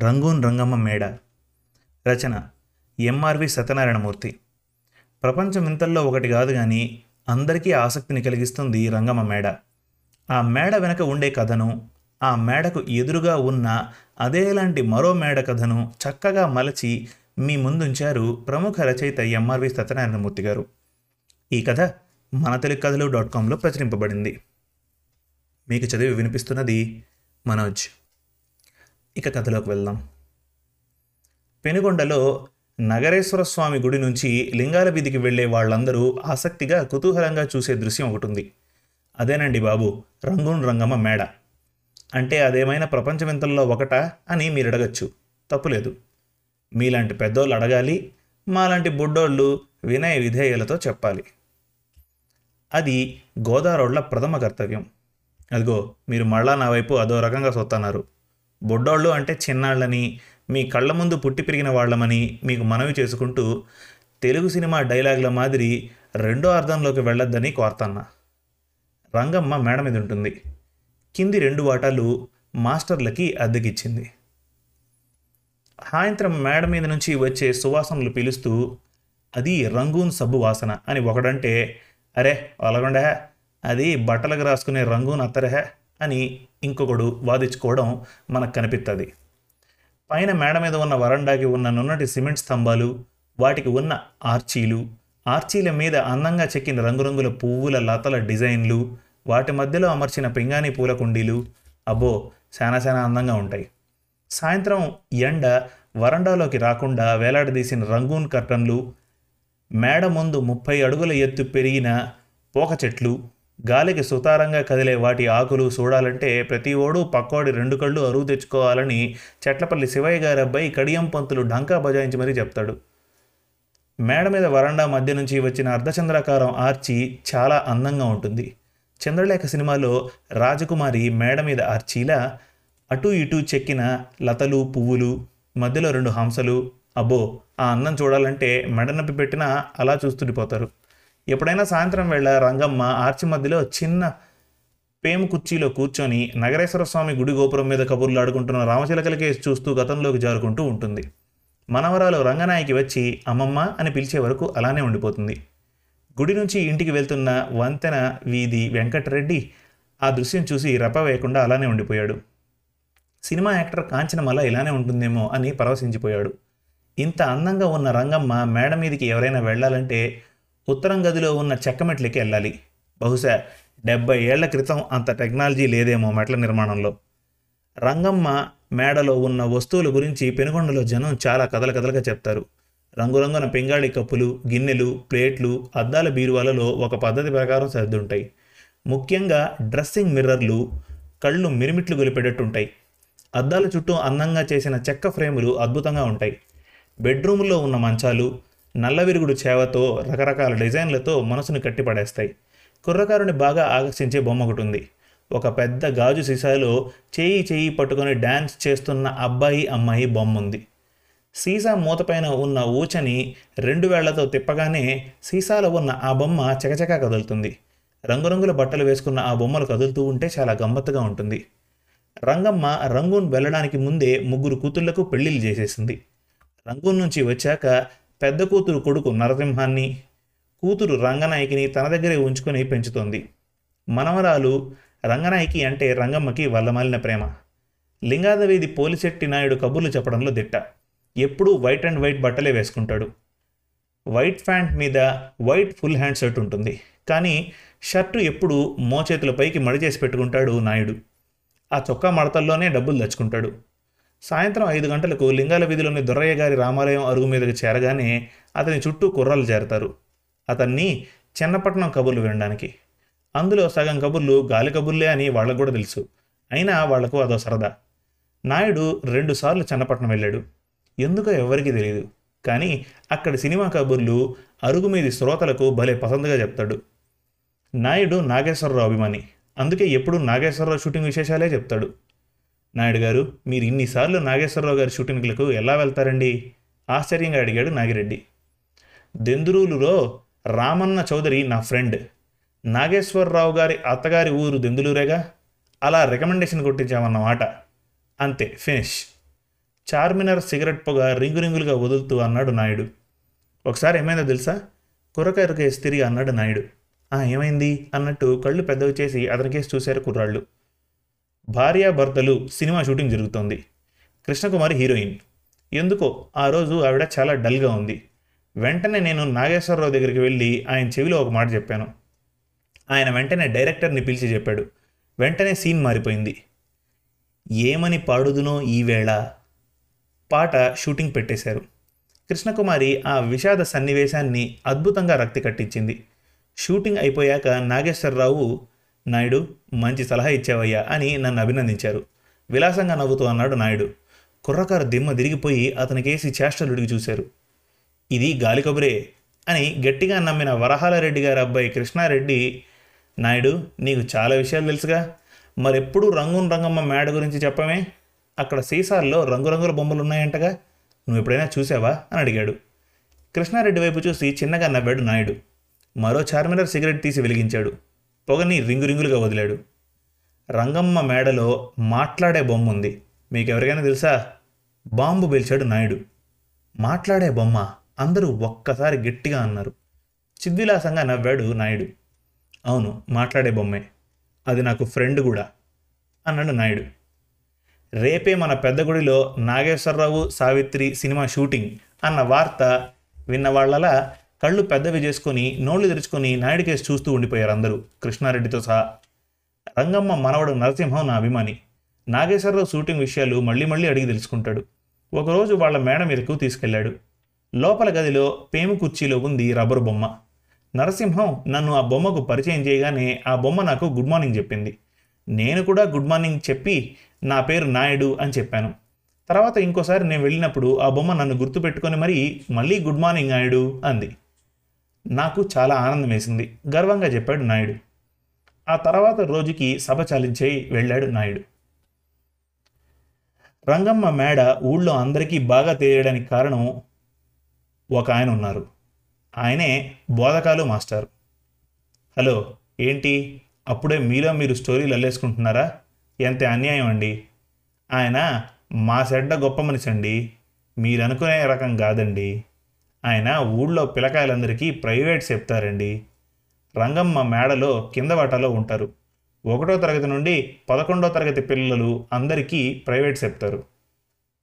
రంగూన్ రంగమ్మ మేడ. రచన ఎంఆర్వి సత్యనారాయణమూర్తి. ప్రపంచం ఇంతల్లో ఒకటి కాదు కానీ అందరికీ ఆసక్తిని కలిగిస్తుంది రంగమ్మ మేడ. ఆ మేడ వెనక ఉండే కథను ఆ మేడకు ఎదురుగా ఉన్న అదేలాంటి మరో మేడ కథను చక్కగా మలచి మీ ముందుంచారు ప్రముఖ రచయిత ఎంఆర్వి సత్యనారాయణమూర్తి గారు. ఈ కథ మన తెలుగు కథలు డాట్ కాంలో ప్రచురింపబడింది. మీకు చదివి వినిపిస్తున్నది మనోజ్. ఇక కథలోకి వెళ్దాం. పెనుగొండలో నగరేశ్వర స్వామి గుడి నుంచి లింగాల వీధికి వెళ్ళే వాళ్ళందరూ ఆసక్తిగా కుతూహలంగా చూసే దృశ్యం ఒకటి ఉంది అదేనండి బాబు రంగున్ రంగమ్మ మేడ. అంటే అదేమైనా ప్రపంచవింతల్లో ఒకటా అని మీరు అడగచ్చు తప్పులేదు. మీలాంటి పెద్దోళ్ళు అడగాలి మాలాంటి బుడ్డోళ్ళు వినయ విధేయులతో చెప్పాలి. అది గోదారోళ్ళ ప్రథమ కర్తవ్యం. అదిగో మీరు మళ్ళా నా వైపు అదో రకంగా సొత్తన్నారు. బొడ్డోళ్ళు అంటే చిన్నాళ్ళని మీ కళ్ళ ముందు పుట్టి పెరిగిన వాళ్ళమని మీకు మనవి చేసుకుంటూ తెలుగు సినిమా డైలాగుల మాదిరి రెండో అర్థంలోకి వెళ్ళొద్దని కోరతన్నా. రంగమ్మ మేడ మీద ఉంటుంది. కింది రెండు వాటాలు మాస్టర్లకి అద్దెకిచ్చింది. సాయంత్రం మేడ మీద నుంచి వచ్చే సువాసనలు పీలుస్తూ అది రంగూన్ సబ్బు వాసన అని ఒకడంటే అరే ఒలగొండే అది బట్టలకు రాసుకునే రంగూన్ అత్తరహే. అని ఇంకొకడు వాదించుకోవడం మనకు కనిపిస్తుంది పైన మేడ మీద ఉన్న వరండాకి ఉన్న నున్నటి సిమెంట్ స్తంభాలు వాటికి ఉన్న ఆర్చీలు ఆర్చీల మీద అందంగా చెక్కిన రంగురంగుల పువ్వుల లతల డిజైన్లు వాటి మధ్యలో అమర్చిన పింగాణి పూల కుండీలు అబ్బో చాలా చాలా అందంగా ఉంటాయి. సాయంత్రం ఎండ వరండాలోకి రాకుండా వేలాడదీసిన రంగూన్ కర్టన్లు మేడ ముందు ముప్పై అడుగుల ఎత్తు పెరిగిన పోక చెట్లు గాలికి సుతారంగా కదిలే వాటి ఆకులు చూడాలంటే ప్రతి ఓడు పక్కోడి రెండు కళ్ళు అరువు తెచ్చుకోవాలని చెట్లపల్లి శివయ్య గారి అబ్బాయి కడియం పంతులు ఢంకా బజాయించి మరీ చెప్తాడు. మేడ మీద వరండా మధ్య నుంచి వచ్చిన అర్ధచంద్రాకారం ఆర్చి చాలా అందంగా ఉంటుంది. చంద్రలేఖ సినిమాలో రాజకుమారి మేడ మీద ఆర్చీలా అటు ఇటు చెక్కిన లతలు పువ్వులు మధ్యలో రెండు హంసలు అబ్బో ఆ అందం చూడాలంటే మెడనొప్పి పెట్టినా అలా చూస్తుండిపోతారు. ఎప్పుడైనా సాయంత్రం వేళ రంగమ్మ ఆర్చి మధ్యలో చిన్న పేము కుర్చీలో కూర్చొని నగరేశ్వర స్వామి గుడి గోపురం మీద కబుర్లు ఆడుకుంటున్న చూస్తూ గతంలోకి జారుకుంటూ ఉంటుంది. మనవరాలు రంగనాయకి వచ్చి అమ్మమ్మ అని పిలిచే వరకు అలానే ఉండిపోతుంది. గుడి నుంచి ఇంటికి వెళ్తున్న వంతెన వీధి వెంకటరెడ్డి ఆ దృశ్యం చూసి రెప వేయకుండా అలానే ఉండిపోయాడు. సినిమా యాక్టర్ కాంచనమల ఇలానే ఉంటుందేమో అని పరవశించిపోయాడు. ఇంత అందంగా ఉన్న రంగమ్మ మేడ మీదికి ఎవరైనా వెళ్ళాలంటే ఉత్తరం గదిలో ఉన్న చెక్క మెట్లకి వెళ్ళాలి. బహుశా డెబ్బై ఏళ్ళ క్రితం అంత టెక్నాలజీ లేదేమో మెట్ల నిర్మాణంలో. రంగమ్మ మేడలో ఉన్న వస్తువుల గురించి పెనుగొండలో జనం చాలా కథల కథలుగా చెప్తారు. రంగురంగున పింగాళి కప్పులు గిన్నెలు ప్లేట్లు అద్దాల బీరువాలలో ఒక పద్ధతి ప్రకారం సర్దుంటాయి. ముఖ్యంగా డ్రెస్సింగ్ మిర్రర్లు కళ్ళు మిరిమిట్లు గొలిపేటట్టుంటాయి. అద్దాల చుట్టూ అందంగా చేసిన చెక్క ఫ్రేములు అద్భుతంగా ఉంటాయి. బెడ్రూములో ఉన్న మంచాలు నల్లవిరుగుడు చేవతో రకరకాల డిజైన్లతో మనసును కట్టిపడేస్తాయి. కుర్రకారుని బాగా ఆకర్షించే బొమ్మ ఒకటి ఉంది. ఒక పెద్ద గాజు సీసాలో చేయి చేయి పట్టుకొని డ్యాన్స్ చేస్తున్న అబ్బాయి అమ్మాయి బొమ్మ ఉంది. సీసా మూతపైన ఉన్న ఊచని రెండు వేళ్ళతో తిప్పగానే సీసాలో ఉన్న ఆ బొమ్మ చకచకా కదులుతుంది. రంగురంగుల బట్టలు వేసుకున్న ఆ బొమ్మలు కదులుతూ ఉంటే చాలా గమ్మత్తుగా ఉంటుంది. రంగమ్మ రంగూన్ వెళ్ళడానికి ముందే ముగ్గురు కూతుళ్ళకు పెళ్ళిళ్ళు చేసేసింది. రంగూన్ నుంచి వచ్చాక పెద్ద కూతురు కొడుకు నరసింహాన్ని కూతురు రంగనాయకిని తన దగ్గరే ఉంచుకొని పెంచుతోంది. మనవరాలు రంగనాయకి అంటే రంగమ్మకి వల్లమాలిన ప్రేమ. లింగాదవీధి పోలిశెట్టి నాయుడు కబుర్లు చెప్పడంలో దిట్ట. ఎప్పుడూ వైట్ అండ్ వైట్ బట్టలే వేసుకుంటాడు. వైట్ ప్యాంట్ మీద వైట్ ఫుల్ హ్యాండ్ షర్ట్ ఉంటుంది. కానీ షర్టు ఎప్పుడు మోచేతుల పైకి మడిచేసి పెట్టుకుంటాడు నాయుడు. ఆ చొక్కా మడతల్లోనే డబ్బులు దచ్చుకుంటాడు. సాయంత్రం ఐదు గంటలకు లింగాల వీధిలోని దొర్రయ్య గారి రామాలయం అరుగు మీదకి చేరగానే అతని చుట్టూ కుర్రాలు చేరతారు అతన్ని చిన్నపట్నం కబుర్లు వినడానికి. అందులో సగం కబుర్లు గాలి కబుర్లే అని వాళ్ళకు కూడా తెలుసు. అయినా వాళ్ళకు అదో సరదా. నాయుడు రెండుసార్లు చిన్నపట్నం వెళ్ళాడు. ఎందుకో ఎవరికీ తెలియదు కానీ అక్కడి సినిమా కబుర్లు అరుగు మీది శ్రోతలకు భలే పసందుగా చెప్తాడు. నాయుడు నాగేశ్వరరావు అభిమాని. అందుకే ఎప్పుడు నాగేశ్వరరావు షూటింగ్ విశేషాలే చెప్తాడు. నాయుడు గారు మీరు ఇన్నిసార్లు నాగేశ్వరరావు గారి షూటింగ్లకు ఎలా వెళ్తారండి? ఆశ్చర్యంగా అడిగాడు నాగిరెడ్డి. దెందురూలులో రామన్న చౌదరి నా ఫ్రెండ్. నాగేశ్వరరావు గారి అత్తగారి ఊరు దెందులూరేగా? అలా రికమెండేషన్ కొట్టించామన్నమాట అంతే ఫినిష్. చార్మినార్ సిగరెట్ పొగ రింగు రింగులుగా వదులుతూ అన్నాడు నాయుడు. ఒకసారి ఏమైందో తెలుసా? కుర్రకాయరు తిరిగి అన్నాడు నాయుడు. ఆ ఏమైంది? అన్నట్టు కళ్ళు పెద్దవి చేసి అతనికేసి చూశారు కుర్రాళ్ళు. భార్యాభర్తలు సినిమా షూటింగ్ జరుగుతోంది. కృష్ణకుమారి హీరోయిన్. ఎందుకో ఆ రోజు ఆవిడ చాలా డల్గా ఉంది. వెంటనే నేను నాగేశ్వరరావు దగ్గరికి వెళ్ళి ఆయన చెవిలో ఒక మాట చెప్పాను. ఆయన వెంటనే డైరెక్టర్ని పిలిచి చెప్పాడు. వెంటనే సీన్ మారిపోయింది. ఏమని పాడుదునో ఈవేళ పాట షూటింగ్ పెట్టేశారు. కృష్ణకుమారి ఆ విషాద సన్నివేశాన్ని అద్భుతంగా రక్తి కట్టించింది. షూటింగ్ అయిపోయాక నాగేశ్వరరావు నాయుడు మంచి సలహా ఇచ్చావయ్యా అని నన్ను అభినందించారు. విలాసంగా నవ్వుతూ అన్నాడు నాయుడు. కుర్రకారు దిమ్మ తిరిగిపోయి అతనికేసి చేష్టలుడికి చూశారు. ఇది గాలి కబురే అని గట్టిగా నమ్మిన వరహాలరెడ్డి గారి అబ్బాయి కృష్ణారెడ్డి నాయుడు నీకు చాలా విషయాలు తెలుసుగా. మరెప్పుడు రంగున్ రంగమ్మ మేడ గురించి చెప్పమే. అక్కడ సీసాల్లో రంగురంగుల బొమ్మలు ఉన్నాయంటగా. నువ్వు ఎప్పుడైనా చూసావా అని అడిగాడు. కృష్ణారెడ్డి వైపు చూసి చిన్నగా నవ్వాడు నాయుడు. మరో చార్మినార్ సిగరెట్ తీసి వెలిగించాడు. పొగని రింగు రింగులుగా వదిలాడు. రంగమ్మ మేడలో మాట్లాడే బొమ్మ ఉంది. మీకు ఎవరికైనా తెలుసా? బాంబు పేల్చాడు నాయుడు. మాట్లాడే బొమ్మ అందరూ ఒక్కసారి గట్టిగా అన్నారు. చిద్విలాసంగా నవ్వాడు నాయుడు. అవును మాట్లాడే బొమ్మే. అది నాకు ఫ్రెండ్ కూడా అన్నాడు నాయుడు. రేపే మన పెద్ద గుడిలో నాగేశ్వరరావు సావిత్రి సినిమా షూటింగ్ అన్న వార్త విన్న వాళ్ళలా కళ్ళు పెద్దవి చేసుకొని నోళ్ళు తెరుచుకొని నాయుడు కేసు చూస్తూ ఉండిపోయారు అందరూ. కృష్ణారెడ్డితో సహా. రంగమ్మ మనవడు నరసింహం నా అభిమాని. నాగేశ్వరరావు షూటింగ్ విషయాలు మళ్ళీ మళ్ళీ అడిగి తెలుసుకుంటాడు. ఒకరోజు వాళ్ళ మేడ మీదకు తీసుకెళ్ళాడు లోపల గదిలో పేము కుర్చీలో ఉంది రబ్బరు బొమ్మ. నరసింహం నన్ను ఆ బొమ్మకు పరిచయం చేయగానే ఆ బొమ్మ నాకు గుడ్ మార్నింగ్ చెప్పింది. నేను కూడా గుడ్ మార్నింగ్ చెప్పి నా పేరు నాయుడు అని చెప్పాను. తర్వాత ఇంకోసారి నేను వెళ్ళినప్పుడు ఆ బొమ్మ నన్ను గుర్తుపెట్టుకొని మరీ మళ్ళీ గుడ్ మార్నింగ్ నాయుడు అంది. నాకు చాలా ఆనందం వేసింది. గర్వంగా చెప్పాడు నాయుడు. ఆ తర్వాత రోజుకి సభ చాలించే వెళ్ళాడు నాయుడు. రంగమ్మ మేడ ఊళ్ళో అందరికీ బాగా తెలియడానికి కారణం ఒక ఆయన ఉన్నారు. ఆయనే బోధకాలు మాస్టర్. హలో ఏంటి? అప్పుడే మీలో మీరు స్టోరీలు అల్లేసుకుంటున్నారా? ఎంత అన్యాయం అండి. ఆయన మా సెడ్డ గొప్ప మనిషి అండి మీరు అనుకునే రకం కాదండి. ఆయన ఊళ్ళో పిల్లకాయలందరికీ ప్రైవేట్ చెప్తారండి. రంగమ్మ మేడలో కింద వాటాలో ఉంటారు. ఒకటో తరగతి నుండి పదకొండో తరగతి పిల్లలు అందరికీ ప్రైవేట్ చెప్తారు.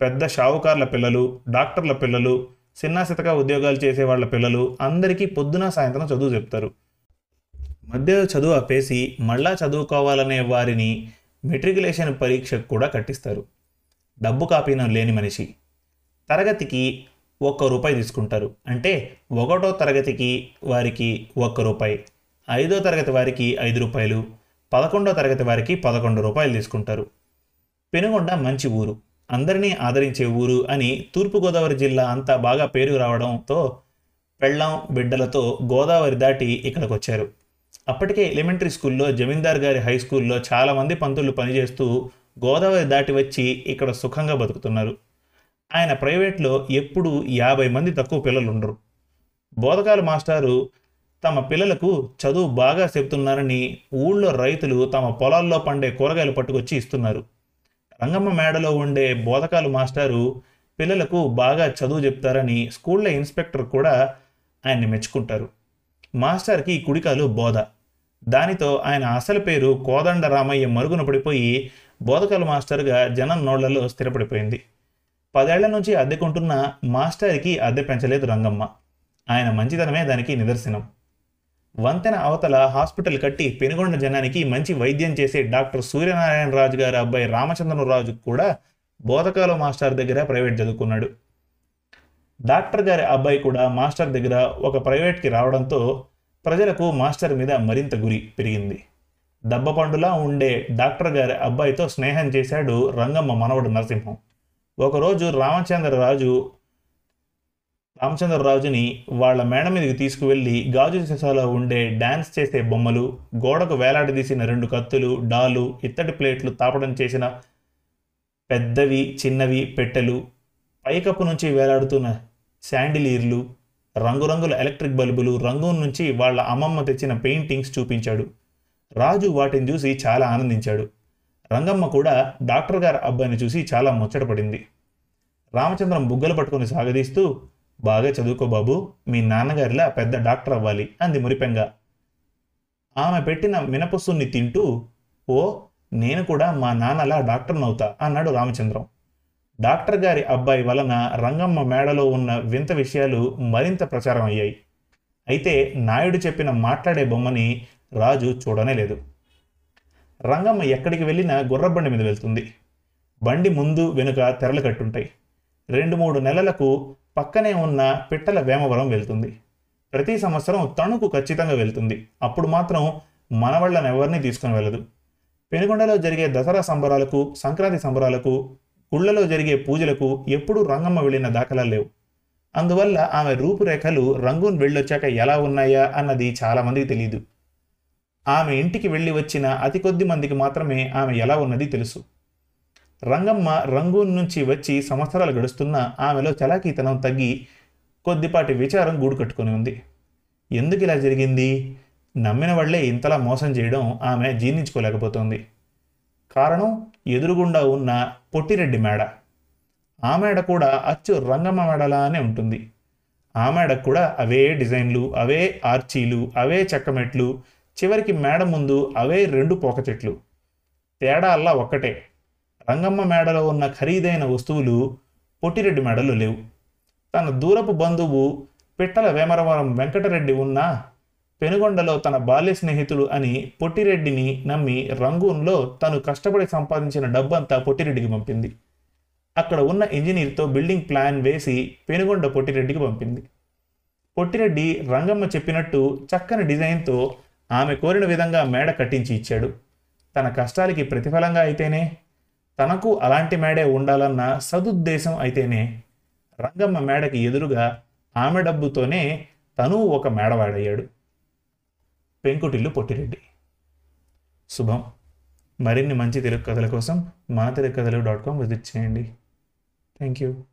పెద్ద షావుకార్ల పిల్లలు డాక్టర్ల పిల్లలు చిన్నాసితగా ఉద్యోగాలు చేసే వాళ్ళ పిల్లలు అందరికీ పొద్దున సాయంత్రం చదువు చెప్తారు. మధ్యలో చదువు ఆపేసి మళ్ళా చదువుకోవాలనే వారిని మెట్రికులేషన్ పరీక్షకు కూడా కట్టిస్తారు. డబ్బు కాపీనం లేని మనిషి. తరగతికి ఒక్క రూపాయి తీసుకుంటారు. అంటే ఒకటో తరగతికి వారికి ఒక్క రూపాయి ఐదో తరగతి వారికి ఐదు రూపాయలు పదకొండో తరగతి వారికి పదకొండు రూపాయలు తీసుకుంటారు. పెనుగొండ మంచి ఊరు. అందరినీ ఆదరించే ఊరు అని తూర్పుగోదావరి జిల్లా అంతా బాగా పేరు రావడంతో పెళ్ళాం బిడ్డలతో గోదావరి దాటి ఇక్కడికి వచ్చారు అప్పటికే ఎలిమెంటరీ స్కూల్లో జమీందార్ గారి హై స్కూల్లో చాలామంది పంతులు పనిచేస్తూ గోదావరి దాటి వచ్చి ఇక్కడ సుఖంగా బతుకుతున్నారు. ఆయన ప్రైవేట్లో ఎప్పుడు యాభై మంది తక్కువ పిల్లలు ఉండరు బోధకాల మాస్టారు తమ పిల్లలకు చదువు బాగా చెప్తున్నారని ఊళ్ళో రైతులు తమ పొలాల్లో పండే కూరగాయలు పట్టుకొచ్చి ఇస్తున్నారు. రంగమ్మ మేడలో ఉండే బోధకాలు మాస్టారు పిల్లలకు బాగా చదువు చెప్తారని స్కూళ్ళ ఇన్స్పెక్టర్ కూడా ఆయన్ని మెచ్చుకుంటారు. మాస్టర్కి కుడికాలు బోధ. దానితో ఆయన అసలు పేరు కోదండ రామయ్య మరుగున పడిపోయి బోధకాలు మాస్టర్గా జనం నోళ్ళలో స్థిరపడిపోయింది. పదేళ్ళ నుంచి అద్దెకుంటున్న మాస్టర్కి అద్దె పెంచలేదు రంగమ్మ. ఆయన మంచితనమే దానికి నిదర్శనం. వంతెన అవతల హాస్పిటల్ కట్టి పెనుగొండ జనానికి మంచి వైద్యం చేసే డాక్టర్ సూర్యనారాయణ రాజు గారి అబ్బాయి రామచంద్రరాజు కూడా బోధకాల మాస్టర్ దగ్గర ప్రైవేట్ చదువుకున్నాడు. డాక్టర్ గారి అబ్బాయి కూడా మాస్టర్ దగ్గర ఒక ప్రైవేట్కి రావడంతో ప్రజలకు మాస్టర్ మీద మరింత గురి పెరిగింది. దబ్బపండులా ఉండే డాక్టర్ గారి అబ్బాయితో స్నేహం చేశాడు రంగమ్మ మనవడు నరసింహం. ఒకరోజు రామచంద్రరాజు రామచంద్రరాజుని వాళ్ళ మేడ మీదకి తీసుకువెళ్ళి గాజు సీసాలో ఉండే డ్యాన్స్ చేసే బొమ్మలు గోడకు వేలాడదీసిన రెండు కత్తులు డాలు ఇత్తడి ప్లేట్లు తాపడం చేసిన పెద్దవి చిన్నవి పెట్టెలు పైకప్పు నుంచి వేలాడుతున్న శాండిలీర్లు రంగురంగుల ఎలక్ట్రిక్ బల్బులు రంగు నుంచి వాళ్ళ అమ్మమ్మ తెచ్చిన పెయింటింగ్స్ చూపించాడు. రాజు వాటిని చూసి చాలా ఆనందించాడు. రంగమ్మ కూడా డాక్టర్ గారి అబ్బాయిని చూసి చాలా ముచ్చటపడింది రామచంద్రం బుగ్గలు పట్టుకొని సాగదీస్తూ బాగా చదువుకో బాబు మీ నాన్నగారిలా పెద్ద డాక్టర్ అవ్వాలి అంది మురిపెంగా. ఆమె పెట్టిన మినపసున్ని తింటూ ఓ నేను కూడా మా నాన్నలా డాక్టర్నవుతా అన్నాడు రామచంద్రం. డాక్టర్ గారి అబ్బాయి వలన రంగమ్మ మేడలో ఉన్న వింత విషయాలు మరింత ప్రచారం అయ్యాయి. అయితే నాయుడు చెప్పిన మాట్లాడే బొమ్మని రాజు చూడనే లేదు. రంగమ్మ ఎక్కడికి వెళ్ళినా గుర్రబండి మీద వెళ్తుంది. బండి ముందు వెనుక తెరలు కట్టుంటాయి. రెండు మూడు నెలలకు పక్కనే ఉన్న పిట్టల వేమవరం వెళ్తుంది. ప్రతి సంవత్సరం తణుకు ఖచ్చితంగా వెళ్తుంది. అప్పుడు మాత్రం మనవాళ్ళని ఎవరిని తీసుకుని వెళ్ళదు. పెనుగొండలో జరిగే దసరా సంబరాలకు సంక్రాంతి సంబరాలకు గుళ్ళలో జరిగే పూజలకు ఎప్పుడూ రంగమ్మ వెళ్ళిన దాఖలా లేవు. అందువల్ల ఆమె రూపురేఖలు రంగూన్ వెళ్ళొచ్చాక ఎలా ఉన్నాయా అన్నది చాలామందికి తెలియదు ఆమె ఇంటికి వెళ్ళి వచ్చిన అతి కొద్ది మందికి మాత్రమే ఆమె ఎలా ఉన్నది తెలుసు. రంగమ్మ రంగూన్ నుంచి వచ్చి సంవత్సరాలు గడుస్తున్న ఆమెలో చలాకీతనం తగ్గి కొద్దిపాటి విచారం గూడు కట్టుకొని ఉంది. ఎందుకు ఇలా జరిగింది? నమ్మిన వాళ్ళే ఇంతలా మోసం చేయడం ఆమె జీర్ణించుకోలేకపోతోంది. కారణం? ఎదురుగుండా ఉన్న పొట్టిరెడ్డి మేడ. ఆ మేడ కూడా అచ్చు రంగమ్మ మేడలానే ఉంటుంది. ఆ మేడకు కూడా అవే డిజైన్లు అవే ఆర్చీలు అవే చెక్కమెట్లు చివరికి మేడ ముందు అవే రెండు పోక చెట్లు. తేడా అల్లా ఒక్కటే. రంగమ్మ మేడలో ఉన్న ఖరీదైన వస్తువులు పొట్టిరెడ్డి మేడలో లేవు. తన దూరపు బంధువు పిట్టల వేమరవరం వెంకటరెడ్డి ఉన్న పెనుగొండలో తన బాల్య స్నేహితుడు అని పొట్టిరెడ్డిని నమ్మి రంగూన్లో తను కష్టపడి సంపాదించిన డబ్బంతా పొట్టిరెడ్డికి పంపింది. అక్కడ ఉన్న ఇంజనీర్తో బిల్డింగ్ ప్లాన్ వేసి పెనుగొండ పొట్టిరెడ్డికి పంపింది. పొట్టిరెడ్డి రంగమ్మ చెప్పినట్టు చక్కని డిజైన్తో ఆమె కోరిన విధంగా మేడ కట్టించి ఇచ్చాడు. తన కష్టాలకి ప్రతిఫలంగా అయితేనే తనకు అలాంటి మేడే ఉండాలన్న సదుద్దేశం అయితేనే రంగమ్మ మేడకి ఎదురుగా ఆమె డబ్బుతోనే తను ఒక మేడవాడయ్యాడు. పెంకుటిల్లు పొట్టిరెడ్డి. శుభం. మరిన్ని మంచి తెలుగు కథల కోసం మా తెలుగు కథలు డాట్ కామ్ విజిట్ చేయండి. Thank you.